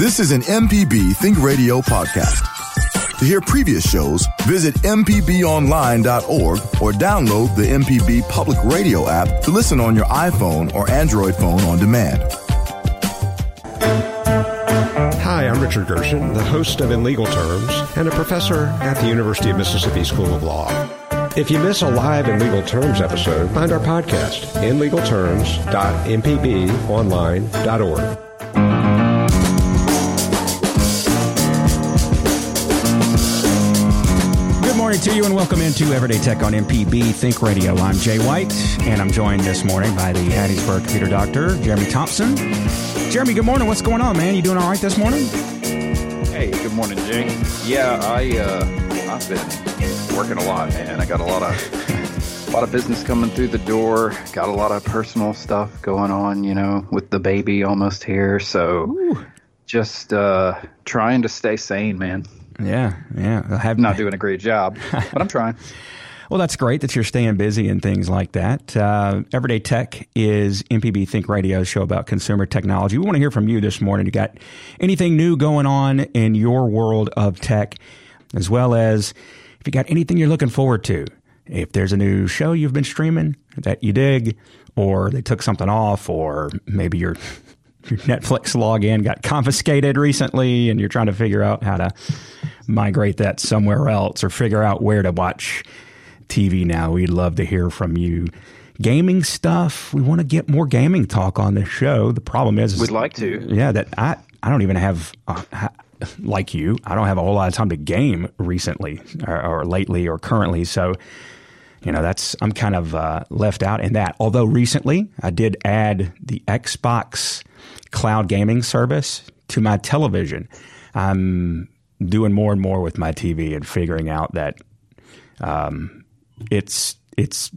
This is an MPB Think Radio podcast. To hear previous shows, visit MPBOnline.org or download the MPB Public Radio app to listen on your iPhone or Android phone on demand. Hi, I'm Richard Gershon, the host of In Legal Terms and a professor at the University of Mississippi School of Law. If you miss a live In Legal Terms episode, find our podcast, inlegalterms.mpbonline.org. morning to you and welcome into Everyday Tech on MPB Think Radio. I'm Jay White and I'm joined this morning by the Hattiesburg computer doctor, Jeremy Thompson. Jeremy, good morning. What's going on, man? You doing all right this morning? Hey, good morning, Jay. Yeah, I uh, I've been working a lot, man. I got a lot of a lot of business coming through the door. Got a lot of personal stuff going on, you know, with the baby almost here. So Ooh. just uh, trying to stay sane, man. Yeah, yeah. I have Not doing a great job, but I'm trying. Well, that's great that you're staying busy and things like that. Uh, Everyday Tech is MPB Think Radio's show about consumer technology. We want to hear from you this morning. You got anything new going on in your world of tech, as well as if you got anything you're looking forward to. If there's a new show you've been streaming that you dig, or they took something off, or maybe your your Netflix login got confiscated recently and you're trying to figure out how to migrate that somewhere else or figure out where to watch TV now. We'd love to hear from you. Gaming stuff. We want to get more gaming talk on this show. The problem is, We'd like to. yeah, that I I don't even have uh, like you. I don't have a whole lot of time to game recently or, or lately or currently. So you know that's I'm kind of uh, left out in that. Although recently I did add the Xbox cloud gaming service to my television. I'm doing more and more with my TV and figuring out that um, it's it's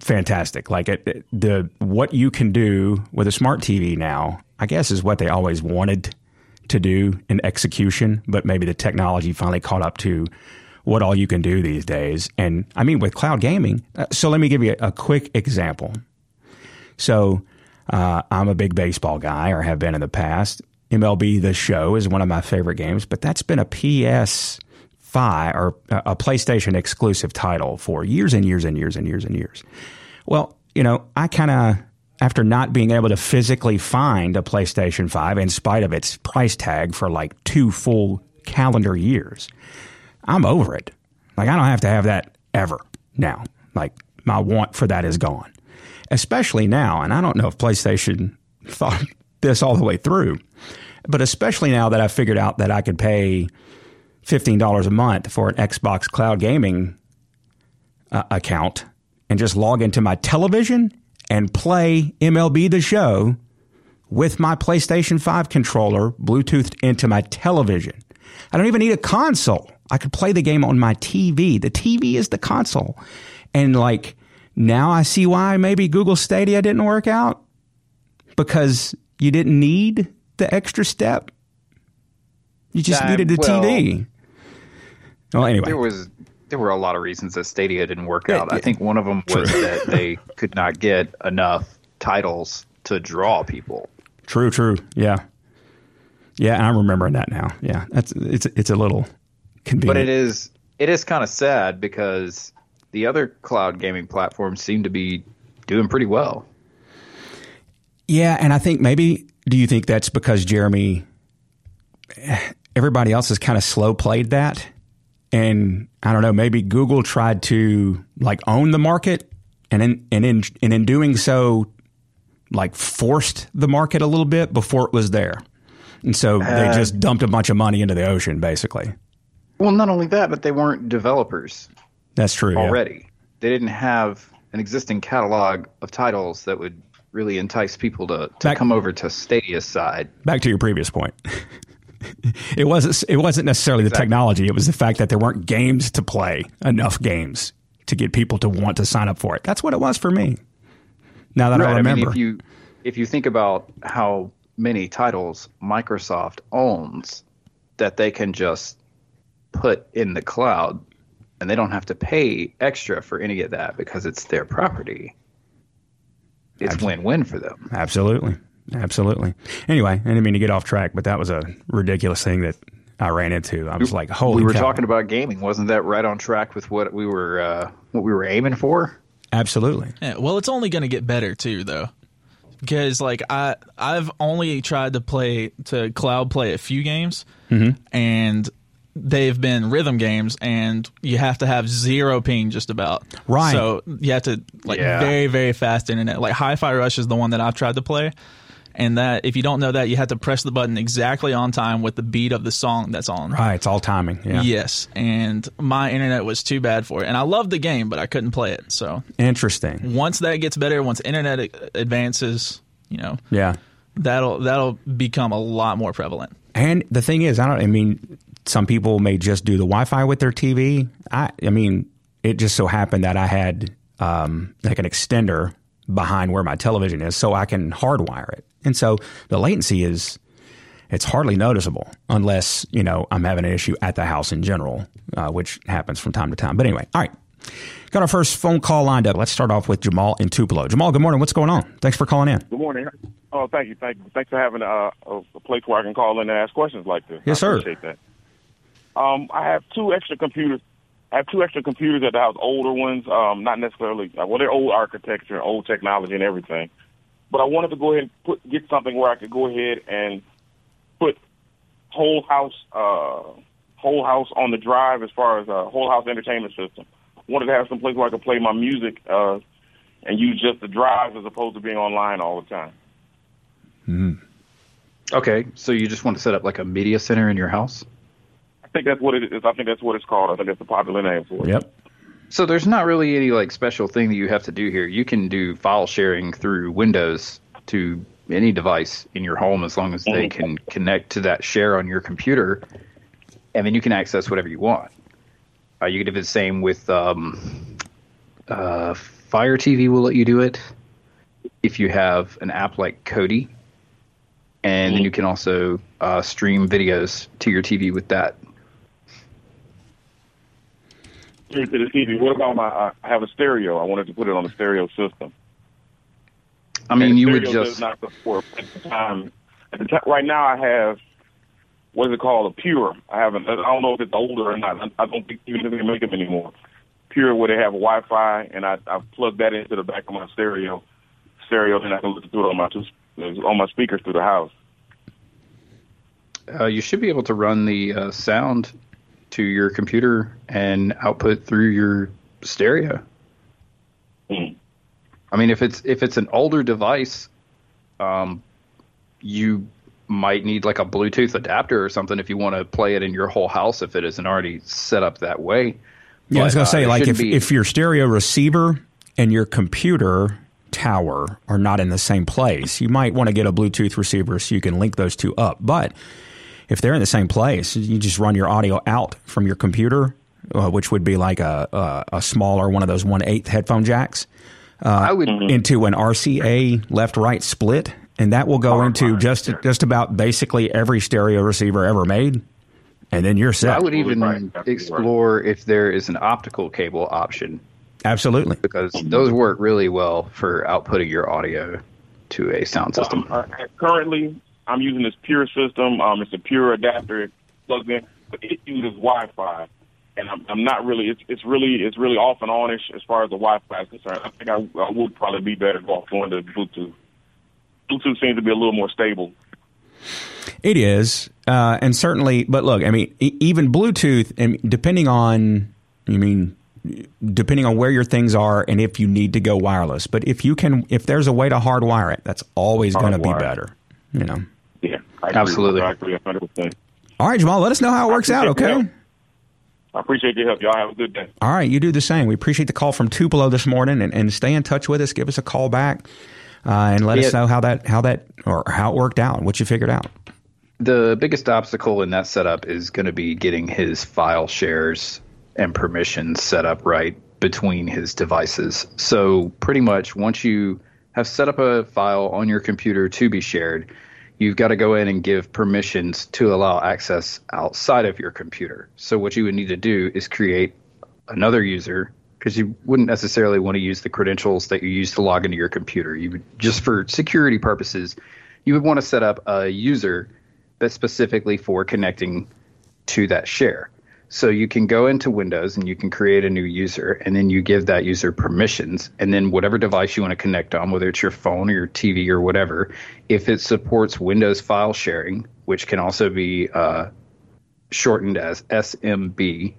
fantastic. Like it, the what you can do with a smart TV now, I guess, is what they always wanted to do in execution, but maybe the technology finally caught up to what all you can do these days. And I mean, with cloud gaming. Uh, so let me give you a quick example. So uh, I'm a big baseball guy, or have been in the past. MLB The Show is one of my favorite games, but that's been a PS five or a PlayStation exclusive title for years and years and years and years and years. Well, you know, I kind of after not being able to physically find a PlayStation 5 in spite of its price tag for like two full calendar years, I'm over it. Like I don't have to have that ever now. Like my want for that is gone. Especially now, and I don't know if PlayStation thought this all the way through, but especially now that I figured out that I could pay $15 a month for an Xbox Cloud Gaming uh, account and just log into my television and play MLB The Show with my PlayStation 5 controller Bluetoothed into my television. I don't even need a console. I could play the game on my TV. The TV is the console. And like now I see why maybe Google Stadia didn't work out because you didn't need the extra step. You just needed the well, TV. Well, anyway. There was there were a lot of reasons that Stadia didn't work out. I think one of them was that they could not get enough titles to draw people. True, true. Yeah. Yeah, I'm remembering that now. Yeah. That's it's it's a little convenient. But it is it is kind of sad because the other cloud gaming platforms seem to be doing pretty well. Yeah, and I think maybe do you think that's because Jeremy everybody else has kind of slow played that? And I don't know, maybe Google tried to like own the market and in and in and in doing so like forced the market a little bit before it was there. And so they uh, just dumped a bunch of money into the ocean basically. Well, not only that, but they weren't developers That's true. yeah. already. They didn't have an existing catalog of titles that would really entice people to, to Back- come over to Stadia's side. back to your previous point. it wasn't it wasn't necessarily the technology, it was the fact that there weren't games to play, enough games to get people to want to sign up for it. That's what it was for me. Now that I Right. I remember. mean, if you if you think about how many titles Microsoft owns that they can just put in the cloud and they don't have to pay extra for any of that because it's their property. It's win-win for them. Absolutely. absolutely. Anyway, I didn't mean to get off track, but that was a ridiculous thing that I ran into. I was like, "Holy!" We were cow. talking about gaming. Wasn't that right on track with what we were uh, what we were aiming for? Absolutely. Yeah, well, it's only going to get better too, though, because like I I've only tried to play to cloud play a few games, Mm-hmm. and they've been rhythm games, and you have to have zero ping just about. Right. So you have to like Yeah. very very fast internet. Like Hi-Fi Rush is the one that I've tried to play. And that, if you don't know that, you have to press the button exactly on time with the beat of the song that's on. Right. It's all timing. Yeah. Yes, and my internet was too bad for it, and I loved the game, but I couldn't play it. So Interesting. once that gets better, once internet advances, you know, Yeah. that'll that'll become a lot more prevalent. And the thing is, I don't. I mean, some people may just do the Wi-Fi with their TV. I. I mean, it just so happened that I had um, like an extender behind where my television is, so I can hardwire it. And so the latency is it's hardly noticeable unless you know I'm having an issue at the house in general, uh, which happens from time to time. But anyway, all right. Got our first phone call lined up. Let's start off with Jamal in Tupelo. Jamal, good morning. What's going on? Thanks for calling in. Good morning. Oh, thank you, thank you. Thanks for having uh, a, a place where I can call in and ask questions like this. Yes, I sir. Appreciate that. Um, I have two extra computers. I have two extra computers at the house, older ones. Um, not necessarily uh, well, they're old architecture, old technology, and everything. But I wanted to go ahead and put get something where I could go ahead and put whole house, uh, whole house on the drive as far as a whole house entertainment system. Wanted to have some place where I could play my music uh, and use just the drive as opposed to being online all the time. Mhm. Okay, so you just want to set up like a media center in your house? I think that's what it is. I think that's what it's called. I think that's the popular name for it. Yep. So there's not really any like special thing that you have to do here. You can do file sharing through Windows to any device in your home as long as they can connect to that share on your computer, and then you can access whatever you want. Uh, you can do the same with um, uh, Fire TV. Will let you do it if you have an app like Kodi, and then you can also uh, stream videos to your TV with that. Straight to the TV. What about my? Uh, I have a stereo. I wanted to put it on a stereo system. I mean, And you would just not support at the time. At the time, right now, I have what is it called? A Pure. I haven't. I don't know if it's older or not. I don't think even if they make them anymore. Pure, where they have Wi-Fi, and I I plug that into the back of my stereo. Stereo, then I can listen to it on my two on my speakers through the house. uh, you should be able to run the uh, sound to your computer and output through your stereo. Mm. I mean, if it's if it's an older device, um, you might need like a Bluetooth adapter or something if you want to play it in your whole house if it isn't already set up that way. Yeah, I was gonna uh, say it like if be- if your stereo receiver and your computer tower are not in the same place, you might want to get a Bluetooth receiver so you can link those two up. But if they're in the same place, you just run your audio out from your computer, uh, which would be like a, a a smaller one of those one eighth headphone jacks I would into an RCA left right split, and that will go into just just about basically every stereo receiver ever made, and then you're set. I would even Right. Absolutely right. explore if there is an optical cable option Absolutely. because those work really well for outputting your audio to a sound system. Um, uh, currently, I'm using this Pure system. Um, it's a Pure adapter. plugged in, but it uses Wi-Fi, and I'm, I'm not really. It's, it's really it's really off and onish as far as the Wi-Fi is concerned. I think I, I would probably be better off going to Bluetooth. Bluetooth seems to be a little more stable. It is, uh, and certainly, but look, I mean, e- even Bluetooth, and depending on, you mean, depending on where your things are, and if you need to go wireless. But if you can, if there's a way to hardwire it, that's always going to be better. You know. Yeah, I. Absolutely. I agree 100%. All right, Jamal, let us know how it works out. Okay. I appreciate your help. Y'all have a good day. All right, you do the same. We appreciate the call from Tupelo this morning, and, and stay in touch with us. Give us a call back, uh, and let us know how that how that or how it worked out, what you figured out. The biggest obstacle in that setup is going to be getting his file shares and permissions set up right between his devices. So, pretty much once you have set up a file on your computer to be shared, you've got to go in and give permissions to allow access outside of your computer. So, what you would need to do is create another user because you wouldn't necessarily want to use the credentials that you use to log into your computer. You would just for security purposes, you would want to set up a user that's specifically for connecting to that share. So you can go into Windows and you can create a new user, and then you give that user permissions, and then whatever device you want to connect on, whether it's your phone or your TV or whatever, if it supports Windows file sharing, which can also be uh, shortened as SMB.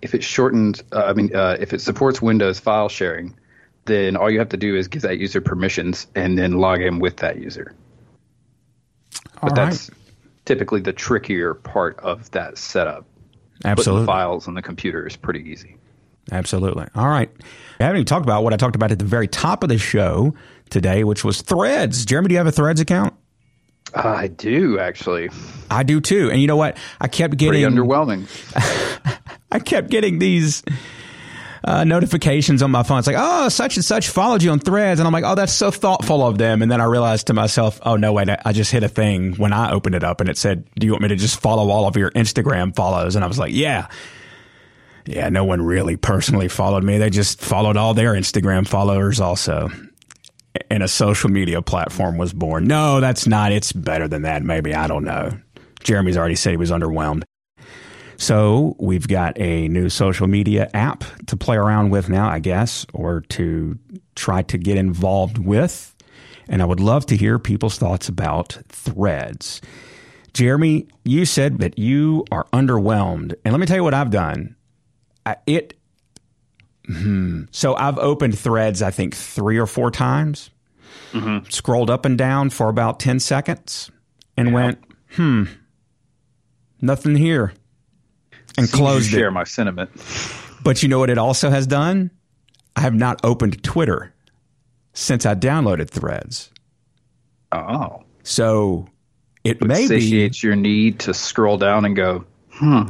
If it's shortened, uh, I mean, uh, if it supports Windows file sharing, then all you have to do is give that user permissions and then log in with that user. All but right. that's typically the trickier part of that setup. Absolutely. Putting files on the computer is pretty easy. Absolutely. All right. I haven't even talked about what I talked about at the very top of the show today, which was threads. Jeremy, do you have a threads account? I do actually. I do too. And you know what? I kept Pretty getting underwhelming. I kept getting these uh, notifications on my phone. It's like, oh, such and such followed you on Threads, and I'm like, oh, that's so thoughtful of them. And then I realized to myself, oh no, wait, I just hit a thing when I opened it up, and it said, do you want me to just follow all of your Instagram follows? And I was like, yeah. Yeah, no one really personally followed me. They just followed all their Instagram followers also. And a social media platform was born. No, that's not. It's better than that, maybe. I don't know. Jeremy's already said he was underwhelmed. So we've got a new social media app to play around with now, I guess, or to try to get involved with. And I would love to hear people's thoughts about threads. Jeremy, you said that you are underwhelmed. And let me tell you what I've done. I, it hmm, so I've opened threads, I think, three or four times, scrolled up and down for about 10 seconds, and went, hmm, nothing here and Seems to closed share it. my sentiment. But you know what it also has done? I have not opened Twitter since I downloaded Threads. Oh, So it may be satiates your need to scroll down and go, hmm.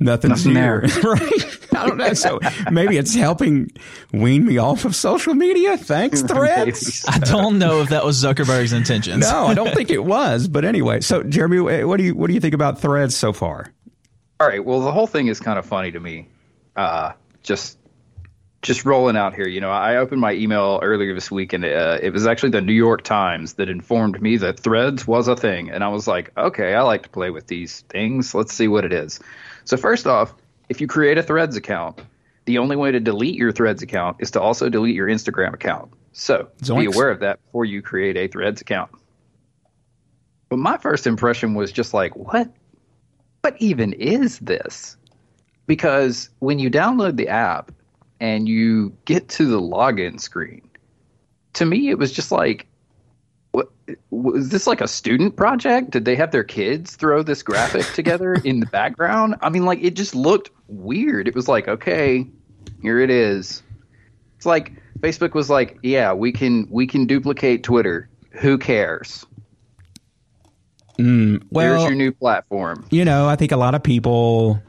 nothing's Nothing here. right? I don't know. So maybe it's helping wean me off of social media. Thanks, Threads. I don't know if that was Zuckerberg's intentions. No, I don't think it was. But anyway, so Jeremy, what do you what do you think about Threads so far? All right. Well, the whole thing is kind of funny to me. Uh, just just rolling out here. You know, I opened my email earlier this week, and uh, it was actually the New York Times that informed me that Threads was a thing, and I was like, okay, I like to play with these things. Let's see what it is. So first off, if you create a Threads account, the only way to delete your Threads account is to also delete your Instagram account. So be aware of that before you create a Threads account. But my first impression was just like, what? What even is this? Because when you download the app and you get to the login screen, to me it was just like, what was this like a student project? Did they have their kids throw this graphic together in the background? I mean, like it just looked weird. It was like, okay, here it is. It's like Facebook was like, yeah, we can we can duplicate Twitter. Who cares? Mm, Here's Well, your new platform. you know, I think a lot of people.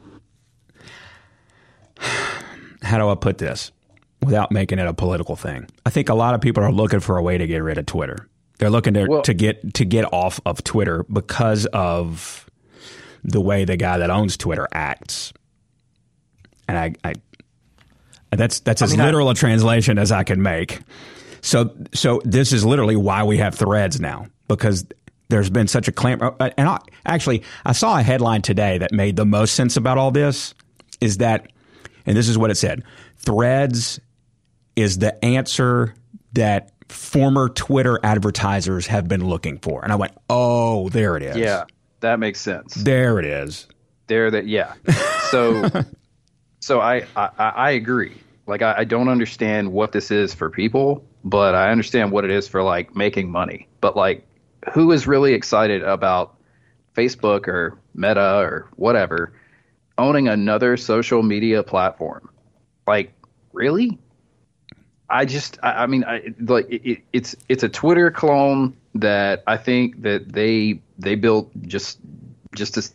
How do I put this without making it a political thing? I think a lot of people are looking for a way to get rid of Twitter. They're looking to, Well- to get to get off of Twitter because of the way the guy that owns Twitter acts. And I, I that's that's as mean, literal a translation as I can make. So so this is literally why we have threads now because there's been such a clamp uh, and I, actually I saw a headline today that made the most sense about all this is that and this is what it said threads is the answer that former Twitter advertisers have been looking for. And I went oh there it is. Yeah, that makes sense. there it is. There that yeah. So so I, I i agree. Like I, I don't understand what this is for people but i understand what it is for like making money. But like who is really excited about facebook or meta or whatever owning another social media platform like really I just, I, I mean, I, like it, it, it's it's a Twitter clone that I think that they they built just just to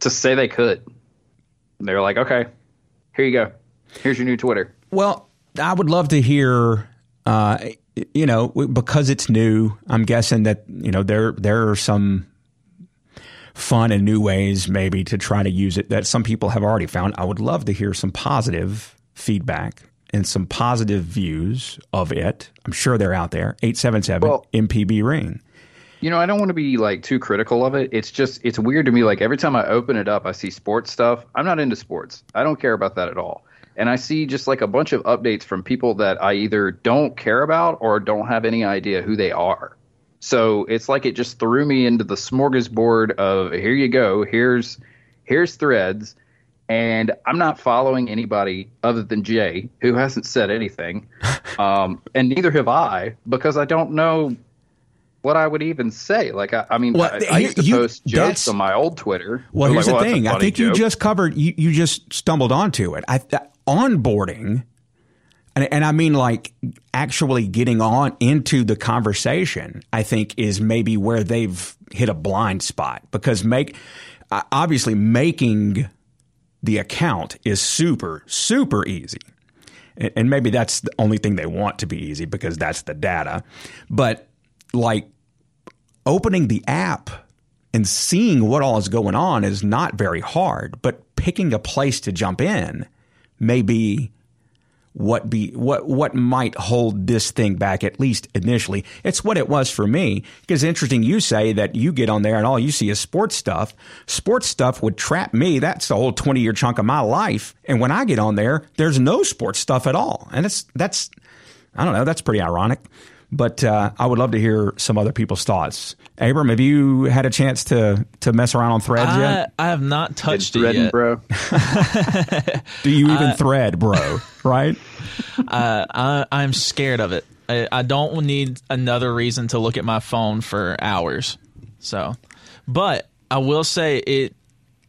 to say they could. They're like, okay, here you go, here's your new Twitter. Well, I would love to hear. Uh, you know, because it's new, I'm guessing that you know there there are some fun and new ways maybe to try to use it that some people have already found. I would love to hear some positive feedback and some positive views of it. I'm sure they're out there. 877 Well- MPB ring. You know, I don't want to be like too critical of it. It's just it's weird to me. Like every time I open it up, I see sports stuff. I'm not into sports. I don't care about that at all. And I see just like a bunch of updates from people that I either don't care about or don't have any idea who they are. So it's like it just threw me into the smorgasbord of here you go, here's here's threads, and I'm not following anybody other than Jay, who hasn't said anything, um, and neither have I because I don't know what I would even say. Like I, I mean, Well, I, I used to you- post jokes on my old Twitter. Well, here's like, the "Well, thing. I think you just covered. You, you just stumbled onto it. I onboarding, and, and I mean like actually getting on into the conversation. I think is maybe where they've hit a blind spot because make uh, obviously making the account is super super easy. And and maybe that's the only thing they want to be easy because that's the data. But like opening the app and seeing what all is going on is not very hard, but picking a place to jump in may be what be what what might hold this thing back at least initially. It's what it was for me. Because interesting you say that you get on there and all you see is sports stuff. Sports stuff would trap me. That's the whole 20 year chunk of my life. And when I get on there, there's no sports stuff at all. And it's that's I don't know, that's pretty ironic. But uh, I would love to hear some other people's thoughts. Abram, have you had a chance to to mess around on threads I, yet? I have not touched it yet. bro. Do you even thread, bro? Right? Uh, I, I'm scared of it. I, I don't need another reason to look at my phone for hours. So, but I will say it.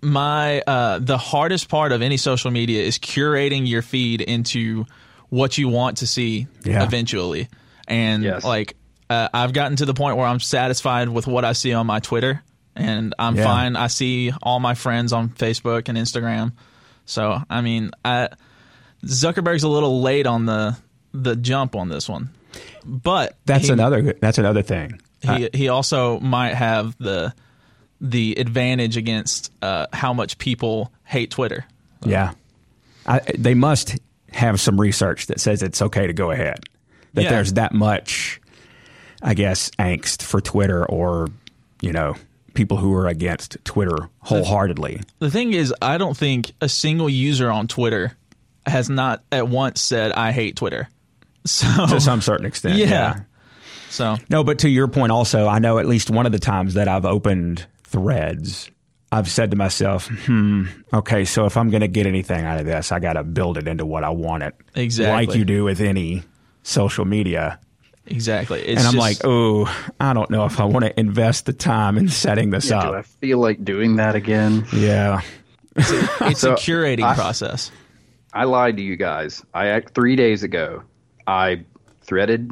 My uh, the hardest part of any social media is curating your feed into what you want to see Yeah. eventually, and Yes. like uh, I've gotten to the point where I'm satisfied with what I see on my Twitter, and I'm Yeah. fine. I see all my friends on Facebook and Instagram. So I mean, I Zuckerberg's a little late on the the jump on this one, but That's he, another that's another thing. He he also might have the the advantage against uh, how much people hate Twitter. Yeah. I, they must have some research that says it's okay to go ahead. That Yeah. there's that much, I guess, angst for Twitter or, you know, people who are against Twitter wholeheartedly. The thing is, I don't think a single user on Twitter has not at once said I hate Twitter. So to some certain extent. yeah. So No, but to your point also, I know at least one of the times that I've opened threads, I've said to myself, hmm, okay, so if I'm going to get anything out of this, I got to build it into what I want it. Exactly. Like you do with any social media. exactly, it's and I'm just- like, oh, I don't know if I want to invest the time in setting this Yeah, do I feel like doing that again? Yeah. it's So, a curating I- process. I lied to you guys. I act three days ago. I threaded.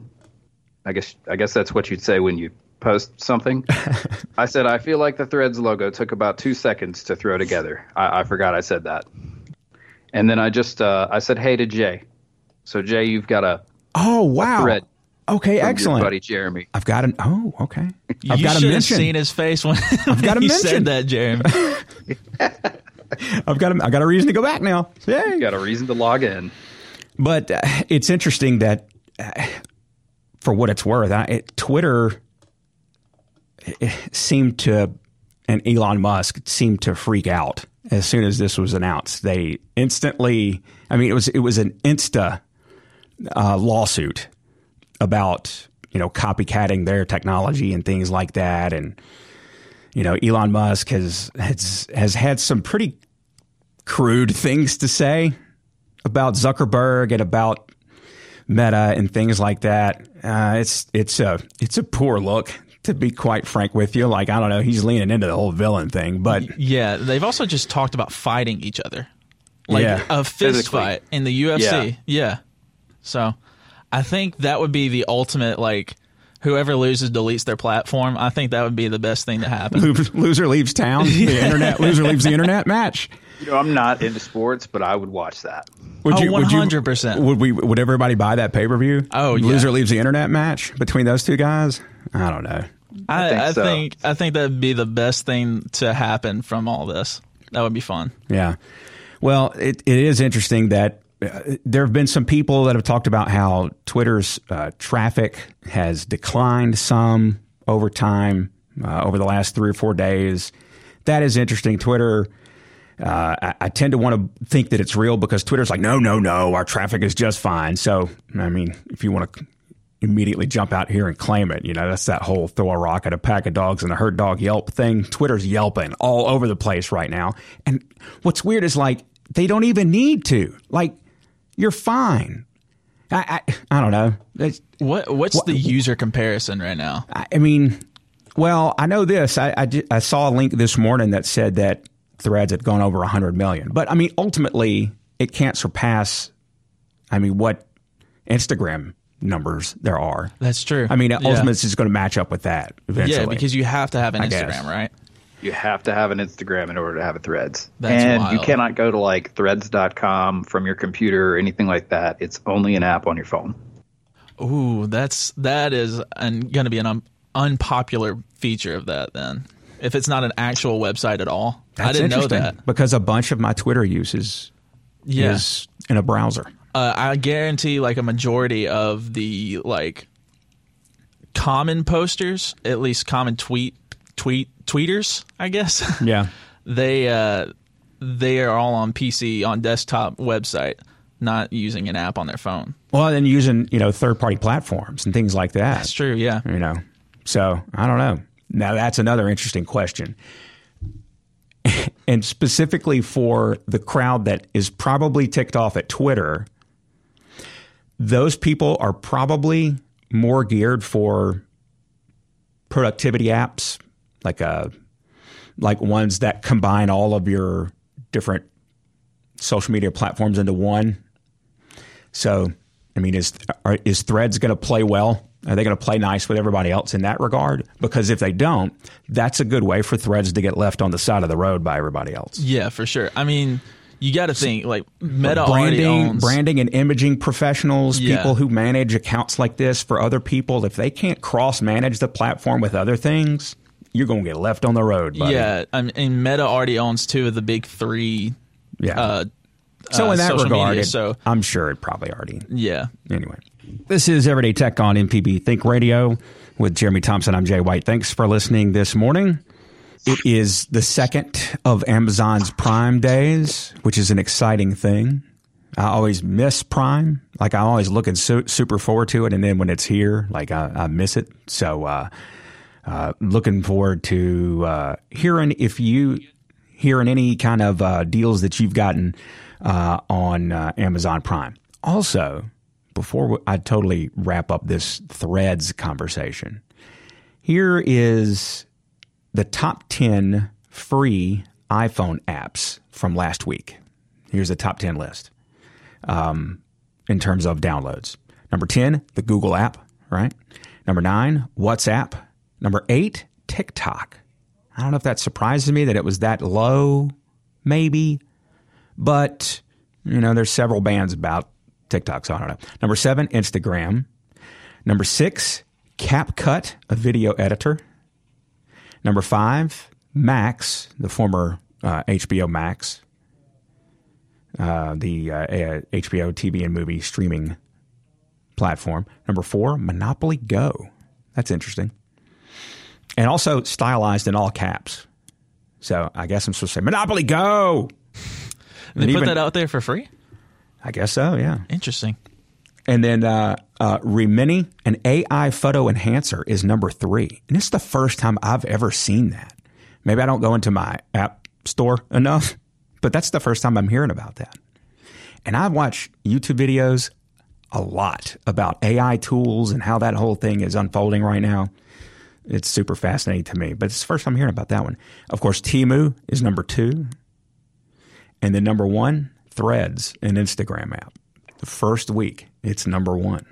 I guess I guess that's what you'd say when you post something. I said I feel like the Threads logo took about two seconds to throw together. I, I forgot I said that. And then I just uh, I said hey to Jay. So Jay, you've got a Oh, wow. thread Okay, from excellent. your buddy Jeremy. I've got an, oh, okay. I've you got a should have seen his face when I've got a he mention. said that, Jeremy. I've got a, I got a reason to go back now. Yay. Got a reason to log in. But uh, it's interesting that, uh, for what it's worth, I, it, Twitter eh, seemed to, and Elon Musk seemed to freak out as soon as this was announced. They instantly, I mean, it was it was an insta uh, lawsuit about you know copycatting their technology and things like that, and you know Elon Musk has has has had some pretty crude things to say about Zuckerberg and about Meta and things like that. Uh, it's it's a it's a poor look to be quite frank with you. Like I don't know, he's leaning into the whole villain thing, but yeah, they've also just talked about fighting each other, like Yeah. a fist Physically. fight in the UFC. Yeah. Yeah. So, I think that would be the ultimate like. Whoever loses deletes their platform. I think that would be the best thing to happen. loser leaves town. The internet loser leaves the internet match. You know, I'm not into sports, but I would watch that. Would Oh, you? Would you? 100%. Would we? Would everybody buy that pay per view? Oh, yeah. loser leaves the internet match between those two guys. I don't know. I, think I so. think I think that'd be the best thing to happen from all this. That would be fun. Yeah. Well, it, it is interesting that there have been some people that have talked about how Twitter's uh, traffic has declined some over time, uh, over the last three or four days. That is interesting. Twitter, uh, I, I, tend to want to think that it's real because Twitter's like, no, no, no, our traffic is just fine. So, I mean, if you want to immediately jump out here and claim it, you know, that's that whole throw a rock at a pack of dogs and a herd dog yelp thing. Twitter's yelping all over the place right now. And what's weird is like, they don't even need to. Like, you're fine. I, I, I don't know. It's, what What's what, the user comparison right now? I, I mean, well, I know this. I, I, I, saw a link this morning that said that Threads had gone over 100 million. But I mean, ultimately, it can't surpass, I mean, what Instagram numbers there are. That's true. I mean, ultimately, yeah. it's just going to match up with that eventually. Yeah, because you have to have an Instagram, right? You have to have an Instagram in order to have a Threads. That's and wild. you cannot go to like threads.com from your computer or anything like that. It's only an app on your phone. Ooh, that's that is going to be an un- unpopular feature of that then. If it's not an actual website at all. That's I didn't know that. Because a bunch of my Twitter use is, yeah. is in a browser. Uh, I guarantee like a majority of the like common posters, at least common tweet tweet tweeters, I guess. Yeah. they uh, they are all on PC on desktop website, not using an app on their phone. Well, then using you know third party platforms and things like that. That's true. Yeah. You know, so I don't know. Now that's another interesting question. and specifically for the crowd that is probably ticked off at Twitter, those people are probably more geared for productivity apps, like a uh, like ones that combine all of your different social media platforms into one. So, I mean, is are, is Threads going to play well? Are they going to play nice with everybody else in that regard? Because if they don't, that's a good way for Threads to get left on the side of the road by everybody else. Yeah, for sure. I mean, you got to think like Meta branding, branding and imaging professionals, yeah. people who manage accounts like this for other people. If they can't cross manage the platform with other things, you're going to get left on the road. Buddy. Yeah, I mean, and Meta already owns two of the big three. Yeah. Uh, so in that uh, regard, media, it, so I'm sure it probably already. Yeah. Anyway, this is Everyday Tech on MPB Think Radio with Jeremy Thompson. I'm Jay White. Thanks for listening this morning. It is the second of Amazon's Prime days, which is an exciting thing. I always miss Prime. Like I'm always looking su- super forward to it, and then when it's here, like I, I miss it. So, uh, uh, looking forward to uh, hearing if you hearing any kind of uh, deals that you've gotten uh, on uh, Amazon Prime. Also, before I totally wrap up this Threads conversation, here is the top 10 free iPhone apps from last week. Here's the top 10 list um, in terms of downloads. Number 10, the Google app, right? Number nine, WhatsApp. Number eight, TikTok. I don't know if that surprises me that it was that low, maybe, but you know, there's several bands about TikTok, so I don't know. Number seven, Instagram. Number six, CapCut, a video editor. Number five, Max, the former uh, HBO Max, uh, the uh, HBO TV and movie streaming platform. Number four, Monopoly Go. That's interesting. And also stylized in all caps. So I guess I'm supposed to say Monopoly Go. they put even, that out there for free? I guess so, yeah. Interesting. And then uh, uh, Remini, an AI photo enhancer, is number three. And it's the first time I've ever seen that. Maybe I don't go into my app store enough, but that's the first time I'm hearing about that. And I watch YouTube videos a lot about AI tools and how that whole thing is unfolding right now. It's super fascinating to me, but it's the first time hearing about that one. Of course, Temu is number two. And then number one, Threads, an Instagram app. The first week, it's number one.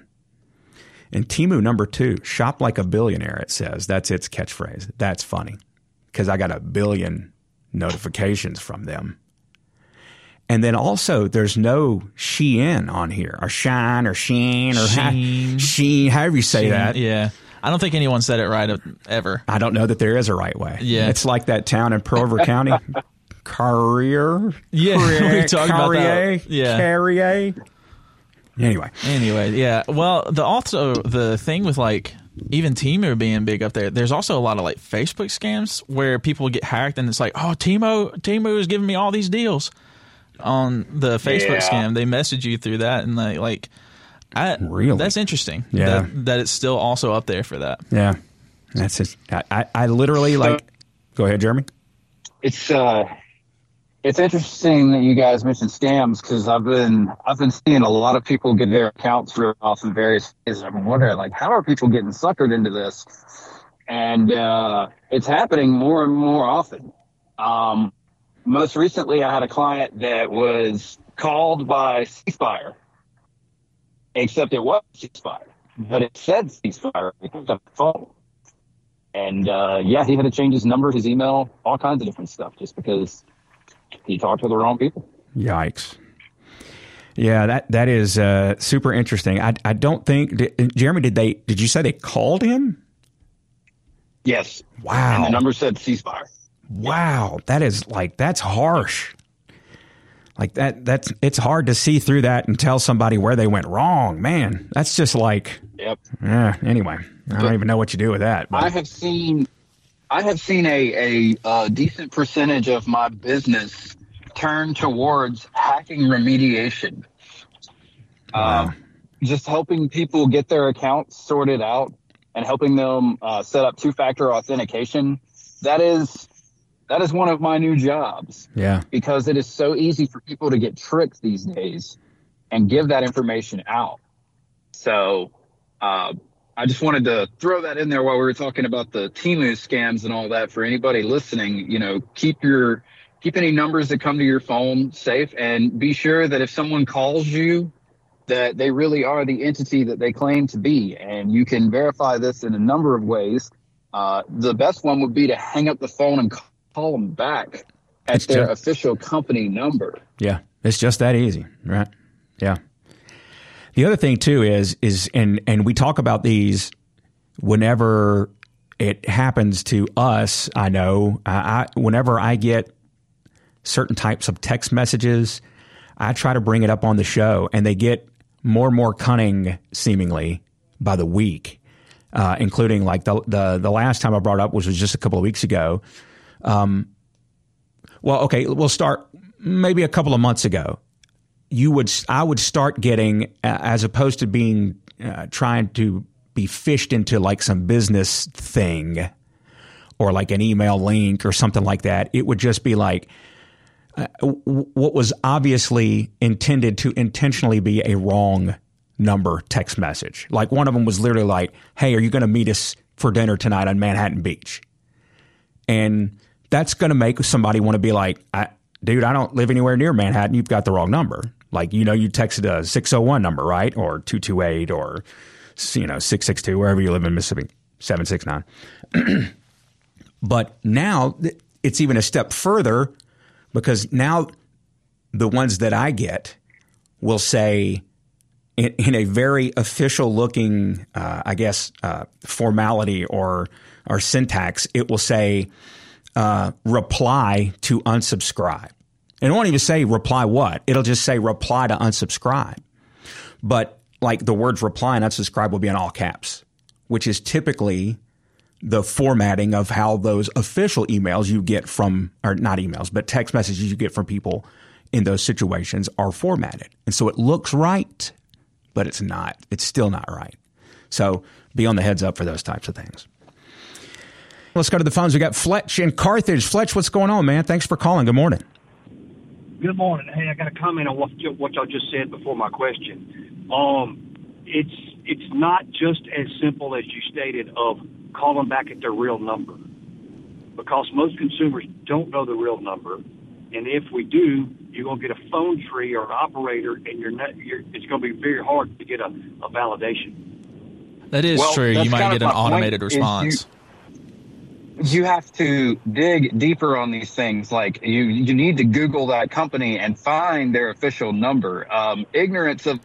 And Temu number two, shop like a billionaire, it says. That's its catchphrase. That's funny because I got a billion notifications from them. And then also, there's no Shein on here, or Shine, or Sheen, or Sheen, Sheen however you say Sheen, that. Yeah. I don't think anyone said it right ever. I don't know that there is a right way. Yeah. It's like that town in Pearl River County Carriere. Yeah, Carriere, we talked about that. Carriere, Yeah. Carriere. Anyway, Anyway, yeah. Well, the also the thing with like even Temu being big up there, there's also a lot of like Facebook scams where people get hacked and it's like, oh, Temu, Temu is giving me all these deals on the Facebook Yeah. scam. They message you through that and like, like I, Really? that's interesting. Yeah. that, that it's still also up there for that. yeah, that's just. I, I, I literally like. Go ahead, Jeremy. it's uh it's interesting that you guys mentioned scams because I've been I've been seeing a lot of people get their accounts ripped off in various ways. I'm wondering like how are people getting suckered into this? And uh, it's happening more and more often. Um, most recently, I had a client that was called by ceasefire, except it was ceasefire, but it said ceasefire. Picked up the phone. And uh, yeah, he had to change his number, his email, all kinds of different stuff just because he talked to the wrong people. Yikes. Yeah, that that is uh, super interesting. I I don't think did, Jeremy did they did you say they called him? Yes. Wow. And the number said ceasefire. Wow, that is like that's harsh. Like that that's it's hard to see through that and tell somebody where they went wrong. Man, that's just like Yep. yeah, anyway. I don't even know what you do with that. I have seen, I have seen a, a, uh decent percentage of my business turn towards hacking remediation. Um, just helping people get their accounts sorted out and helping them uh, set up two-factor authentication. That is, that is one of my new jobs. yeah. because it is so easy for people to get tricked these days and give that information out. So uh, I just wanted to throw that in there while we were talking about the Temu scams and all that. For anybody listening, you know, keep your keep any numbers that come to your phone safe, and be sure that if someone calls you, that they really are the entity that they claim to be. And you can verify this in a number of ways. Uh, the best one would be to hang up the phone and call them back at It's their just- official company number. Yeah, it's just that easy, right? Yeah. The other thing too is is and and we talk about these whenever it happens to us. I know I, I whenever I get certain types of text messages, I try to bring it up on the show, and they get more and more cunning, seemingly by the week. Uh, including like the, the the last time I brought up, which was just a couple of weeks ago. Well, okay, we'll start maybe a couple of months ago. You would, I would start getting, as opposed to being uh, trying to be phished into like some business thing or like an email link or something like that. It would just be like uh, what was obviously intended to intentionally be a wrong number text message. Like one of them was literally like, "Hey, are you going to meet us for dinner tonight on Manhattan Beach?" And that's going to make somebody want to be like, I, dude, I don't live anywhere near Manhattan. You've got the wrong number. Like, you know, you texted a 601 number, right? Or 228 or, you know, 662, wherever you live in Mississippi, 769. but now it's even a step further because now the ones that I get will say, in, in a very official looking, uh, I guess, uh, formality or or syntax, it will say uh, reply to unsubscribe. And it won't even say reply what. It'll just say reply to unsubscribe. But like the words reply and unsubscribe will be in all caps, which is typically the formatting of how those official emails you get from, or not emails, but text messages you get from people in those situations are formatted. And so it looks right, but it's not. It's still not right. So be on the heads up for those types of things. Let's go to the phones. We got Fletch in Carthage. Fletch, what's going on, man? Thanks for calling. Good morning. Good morning. Hey, I got a comment on what you- what y'all just said before my question. Um, it's it's not just as simple as you stated of calling back at their real number, because most consumers don't know the real number, and if we do, you're gonna get a phone tree or an operator, and you're not. You're, it's gonna be very hard to get a, a validation. That is Well, true. You might get an my point, automated is you- response. You have to dig deeper on these things. Like you, you need to Google that company and find their official number. Um, ignorance of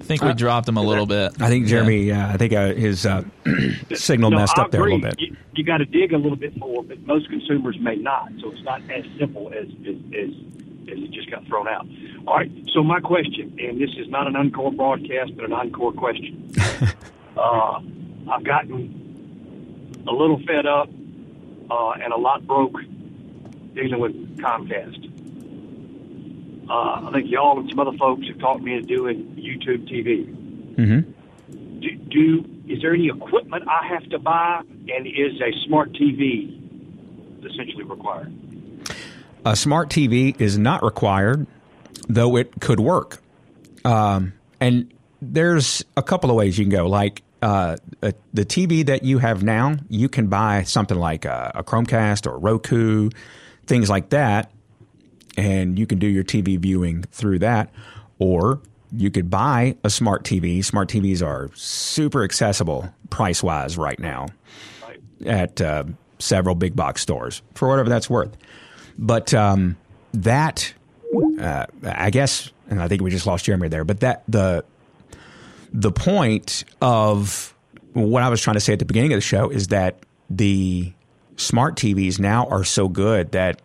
I think we dropped him a little bit. I think Jeremy. Yeah, I think uh, his uh, signal No, messed I up there a little bit. You, you got to dig a little bit more, but most consumers may not. So it's not as simple as as, as, as it just got thrown out. All right. So my question, and this is not an encore broadcast, but an encore question. uh, I've gotten a little fed up uh, and a lot broke dealing with Comcast. Uh, I think y'all and some other folks have talked me into doing YouTube TV hmm do, do is there any equipment I have to buy, and is a smart TV essentially required? A smart TV is not required, though it could work. Um, and there's a couple of ways you can go. Like uh, uh, the TV that you have now, you can buy something like a, a Chromecast or Roku, things like that, and you can do your TV viewing through that. Or you could buy a smart TV. Smart TVs are super accessible price wise right now at uh, several big box stores for whatever that's worth. But um, that, uh, I guess, and I think we just lost Jeremy there. But that the the point of what I was trying to say at the beginning of the show is that the smart TVs now are so good that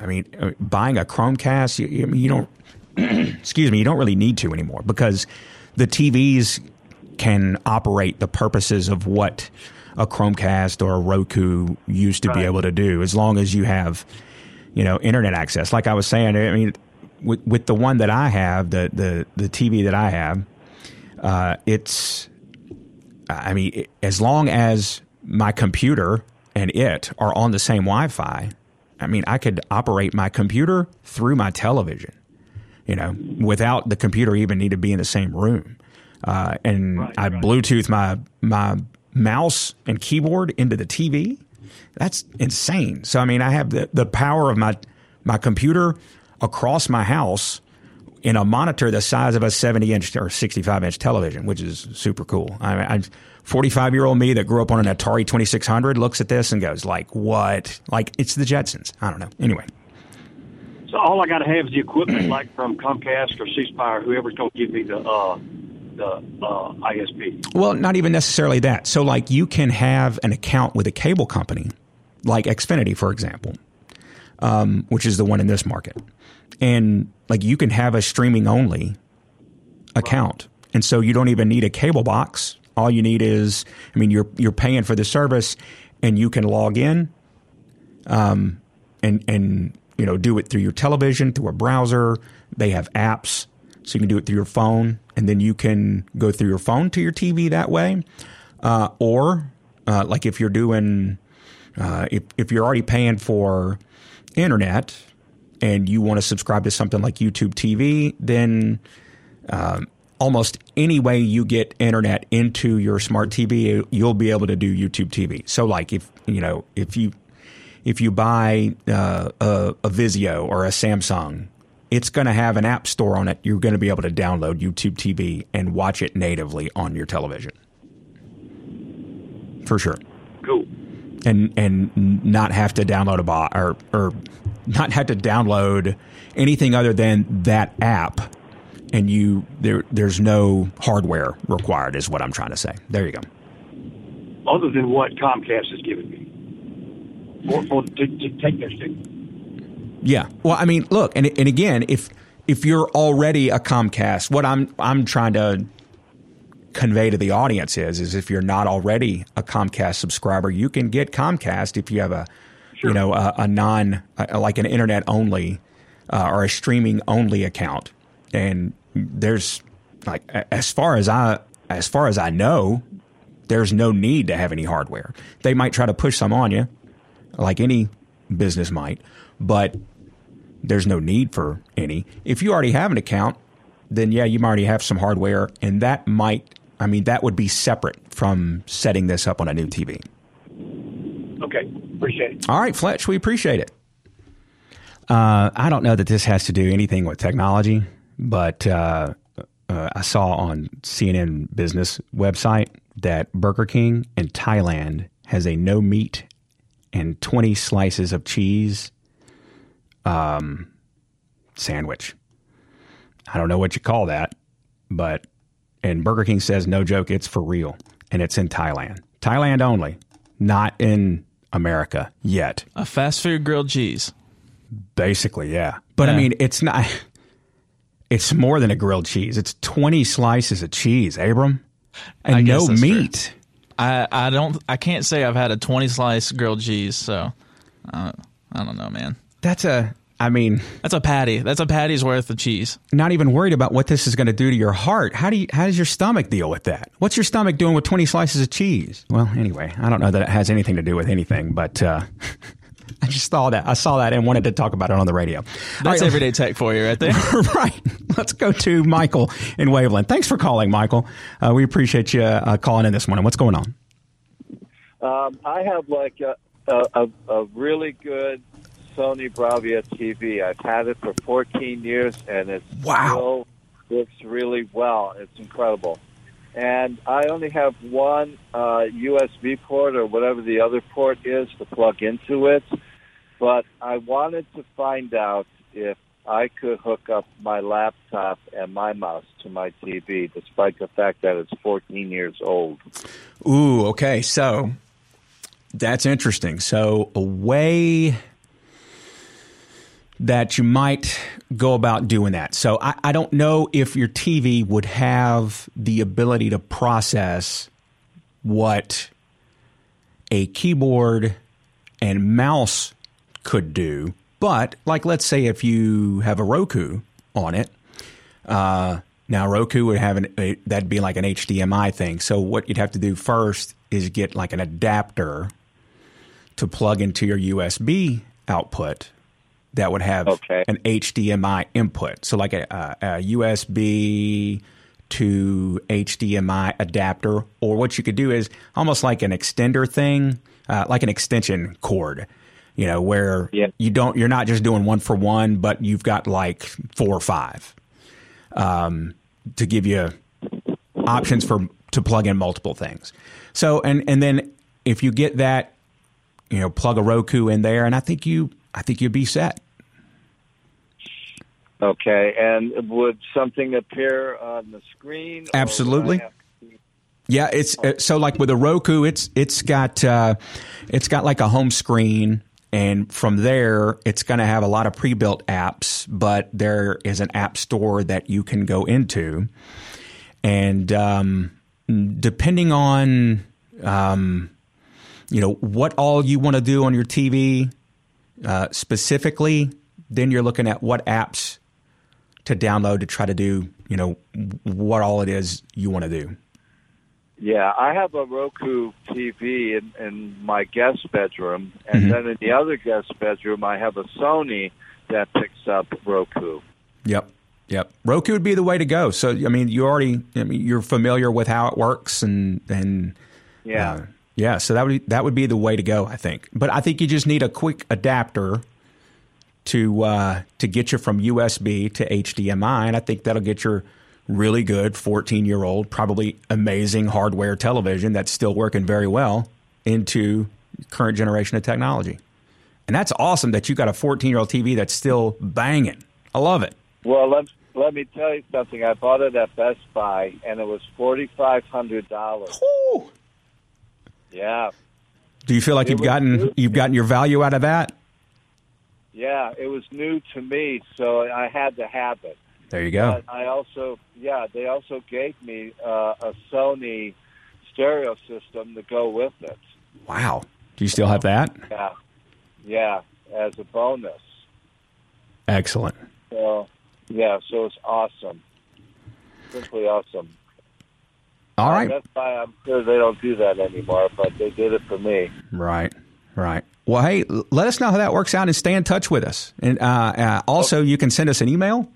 I mean, uh, buying a Chromecast, you, you, you don't. excuse me, you don't really need to anymore because the TVs can operate the purposes of what a Chromecast or a Roku used to be able to do, as long as you have, you know, internet access. Like I was saying, I mean, with, with the one that I have, the the the TV that I have, uh, it's, I mean, it, as long as my computer and it are on the same Wi-Fi, I mean, I could operate my computer through my television you know, without the computer even need to be in the same room. Uh, and Right, I right. Bluetooth my my mouse and keyboard into the TV. That's insane. So I mean, I have the, the power of my my computer across my house in a monitor the size of a 70 inch or 65 inch television, which is super cool. I mean, I'm 45 year old me that grew up on an Atari 2600 looks at this and goes like, what? Like it's the Jetsons. I don't know. Anyway. So all I got to have is the equipment, like from Comcast or C Spire, whoever's going to give me the uh, the uh, ISP. Well, not even necessarily that. So, like, you can have an account with a cable company, like Xfinity, for example, um, which is the one in this market, and like you can have a streaming only account, and so you don't even need a cable box. All you need is, I mean, you're you're paying for the service, and you can log in, um, and and you know do it through your television, through a browser. They have apps, so you can do it through your phone, and then you can go through your phone to your TV that way, uh, or uh, like if you're doing, uh, if if you're already paying for internet and you want to subscribe to something like YouTube TV, then um, almost any way you get internet into your smart TV, you'll be able to do YouTube TV. So, like if you know if you if you buy uh, a, a Vizio or a Samsung, it's going to have an app store on it. You're going to be able to download YouTube TV and watch it natively on your television, for sure Cool. and and not have to download a bot or or not have to download anything other than that app and you there there's no hardware required is what I'm trying to say. There you go. Other than what Comcast has given me for, to, to take their signal. Yeah. Well, I mean, look, and and again, if if you're already a Comcast, what I'm I'm trying to convey to the audience is is if you're not already a Comcast subscriber, you can get Comcast if you have a you know a, a non uh like an internet only uh, or a streaming only account, and there's like as far as I as far as I know, there's no need to have any hardware. They might try to push some on you, like any business might, but there's no need for any. If you already have an account, then yeah, you might already have some hardware, and that might, I mean, that would be separate from setting this up on a new TV. Okay, appreciate it. All right, Fletch, we appreciate it. Uh, I don't know that this has to do anything with technology, but uh, uh, I saw on CNN Business website that Burger King in Thailand has a no meat and 20 slices of cheese um, sandwich. I don't know what you call that, but and Burger King says no joke, it's for real, and it's in Thailand, Thailand only, not in America yet. A fast food grilled cheese. Basically, yeah. But I mean, it's not. It's more than a grilled cheese. It's twenty slices of cheese, Abram, and no meat. I I don't I can't say I've had a twenty slice grilled cheese, so uh, I don't know, man. That's a. I mean, That's a patty. That's a patty's worth of cheese. not even worried about what this is going to do to your heart. How do you? How does your stomach deal with that? What's your stomach doing with twenty slices of cheese? Well, anyway, I don't know that it has anything to do with anything, but uh, I just saw that. I saw that and wanted to talk about it on the radio. All That's right, everyday tech for you right there. right. Let's go to Michael in Waveland. Thanks for calling, Michael. Uh, we appreciate you uh, calling in this morning. What's going on? Um, I have like a, a, a, a really good Sony Bravia TV. I've had it for 14 years, and it Wow. still works really well. It's incredible. And I only have one uh, USB port or whatever the other port is to plug into it. But I wanted to find out if I could hook up my laptop and my mouse to my TV, despite the fact that it's 14 years old. Ooh, okay. So that's interesting. So a way that you might go about doing that. So I, I don't know if your TV would have the ability to process what a keyboard and mouse could do. But like, let's say if you have a Roku on it, uh, now Roku would have an a, that'd be like an HDMI thing. So what you'd have to do first is get like an adapter to plug into your USB output that would have Okay. an HDMI input. So like a, a, a USB to HDMI adapter, or what you could do is almost like an extender thing, uh, like an extension cord. You know, where Yeah. you don't, you're not just doing one for one, but you've got like four or five um, to give you options for to plug in multiple things. So and and then if you get that, you know, plug a Roku in there, and I think you I think you'd be set. Okay, and would something appear on the screen? or would I Absolutely. Yeah, it's uh, so like with a Roku, it's it's got uh, it's got like a home screen, and from there, it's going to have a lot of pre-built apps. But there is an app store that you can go into, and um, depending on um, you know what all you want to do on your TV uh, specifically, then you're looking at what apps to download to try to do you know what all it is you want to do. Yeah, I have a Roku TV in, in my guest bedroom, and Mhm. then in the other guest bedroom, I have a Sony that picks up Roku. Yep. Yep. Roku would be the way to go. So I mean, you already I mean, you're familiar with how it works and and Yeah. uh, yeah, so that would that would be the way to go, I think. But I think you just need a quick adapter to uh, to get you from USB to HDMI, and I think that'll get your really good 14 year old, probably amazing hardware television that's still working very well into current generation of technology. And that's awesome that you got a 14 year old TV that's still banging. I love it. Well, let let me tell you something. I bought it at Best Buy, and it was forty five hundred dollars. Yeah, Do you feel like It you've gotten good. you've gotten your value out of that? Yeah, it was new to me, so I had to have it. There you go. But I also, yeah, they also gave me uh, a Sony stereo system to go with it. Wow. Do you still have that? Yeah, yeah, as a bonus. Excellent. So, yeah, so it's awesome, simply awesome. All right. That's why I'm sure they don't do that anymore, but they did it for me. Right. Right. Well, hey, let us know how that works out and stay in touch with us. And uh, uh, also, you can send us an email,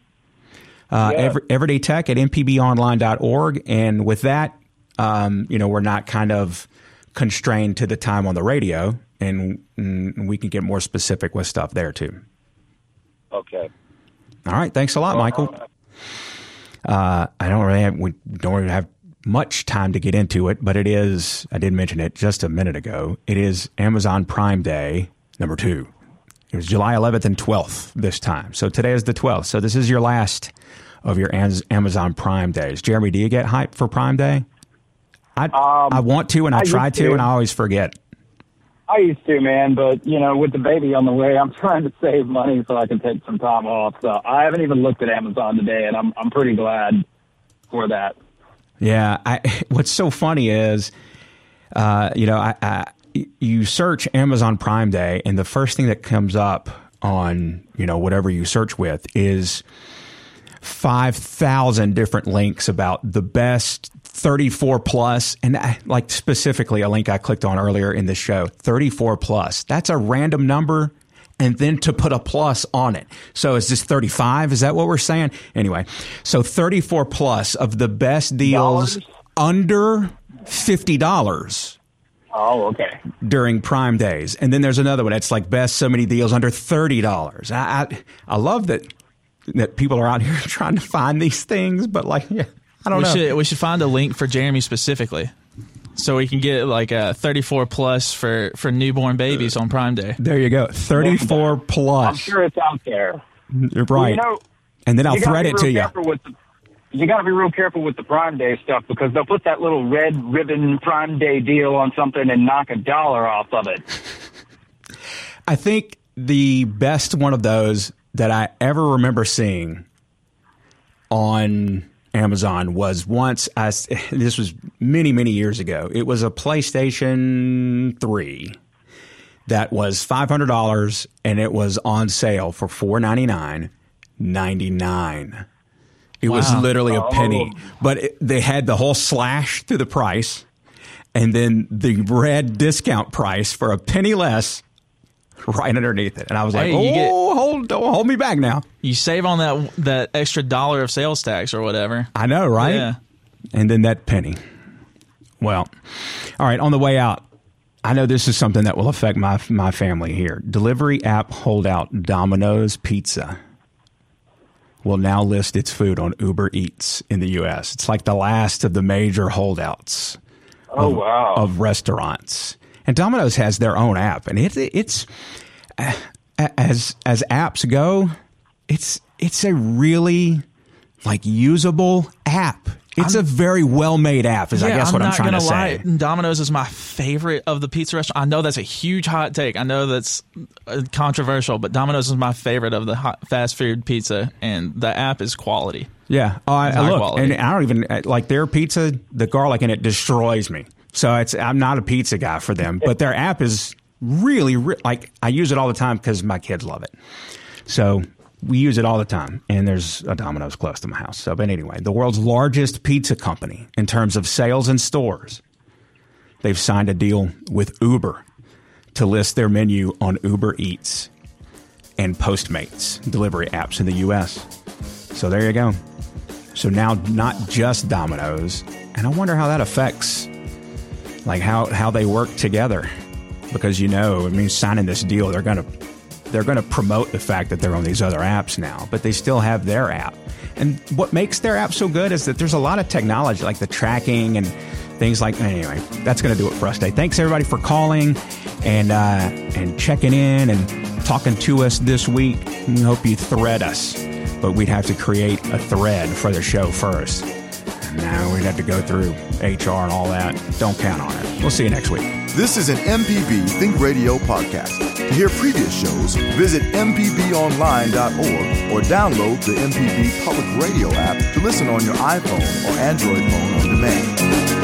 uh, Yeah. every, everydaytech at mpbonline.org. And with that, um, you know, we're not kind of constrained to the time on the radio, and, and we can get more specific with stuff there too. Okay. All right. Thanks a lot, Michael. Uh, I don't really have, we don't really have much time to get into it, but it is, I did mention it just a minute ago. It is Amazon Prime Day number two. It was July 11th and 12th this time. So today is the 12th. So this is your last of your Amazon Prime days. Jeremy, do you get hyped for Prime Day? I I want to, and I, Um, I try to, to. and I always forget. I used to, man, but you know, with the baby on the way, I'm trying to save money so I can take some time off. So I haven't even looked at Amazon today, and I'm I'm pretty glad for that. Yeah, I, what's so funny is, uh, you know, I, I, you search Amazon Prime Day, and the first thing that comes up on you know whatever you search with is five thousand different links about the best 34 plus and I, like specifically a link I clicked on earlier in the show 34 plus. That's a random number and then to put a plus on it. So is this 35 is that what we're saying? Anyway so 34 plus of the best deals Dollars? under $50 Oh, okay. during prime days. And then there's another one. That's like best so many deals under $30 I, I, I love that that people are out here trying to find these things but like yeah, I don't we know. should we should find a link for Jeremy specifically, so we can get like a 34 plus for for newborn babies on Prime Day. There you go. 34 plus. I'm sure it's out there. You're right. You know, and then I'll thread it to you. the, you got to be real careful with the Prime Day stuff because they'll put that little red ribbon Prime Day deal on something and knock a dollar off of it. I think the best one of those that I ever remember seeing on Amazon was once I this was many many years ago. It was a PlayStation 3 that was $500 and it was on sale for 499.99. It was literally a oh. penny, but it, they had the whole slash through the price and then the red discount price for a penny less right underneath it. And I was like, Hey, "Oh, get- hold don't hold me back now." You save on that that extra dollar of sales tax or whatever. I know, right? Yeah. And then that penny. Well, all right, on the way out, I know this is something that will affect my my family here. Delivery app holdout Domino's Pizza will now list its food on Uber Eats in the US. It's like the last of the major holdouts Oh wow! of restaurants. And Domino's has their own app, and it, it's uh, as as apps go, it's it's a really like usable app. It's a very well made app, is I guess I'm what I'm not trying gonna to lie. say. Domino's is my favorite of the pizza restaurant. I know that's a huge hot take. I know that's uh, controversial, but Domino's is my favorite of the hot, fast food pizza, and the app is quality. Yeah, oh, I, It's I high look, quality. and I don't even uh, like their pizza. The garlic in it destroys me. So it's I'm not a pizza guy for them, but their app is really re- like I use it all the time because my kids love it. So we use it all the time, and there's a Domino's close to my house. So, but anyway, the world's largest pizza company in terms of sales and stores, they've signed a deal with Uber to list their menu on Uber Eats and Postmates delivery apps in the U.S. So there you go. So now not just Domino's, and I wonder how that affects like how how they work together because you know, I mean signing this deal they're going to they're going to promote the fact that they're on these other apps now, but they still have their app. And what makes their app so good is that there's a lot of technology like the tracking and things like anyway. That's going to do it for us today. Thanks everybody for calling and uh, and checking in and talking to us this week. We hope you thread us, but we'd have to create a thread for the show first. Now we'd have to go through HR and all that. Don't count on it. We'll see you next week. This is an MPB Think Radio podcast. To hear previous shows, visit MPBOnline.org or download the MPB Public Radio app to listen on your iPhone or Android phone on demand.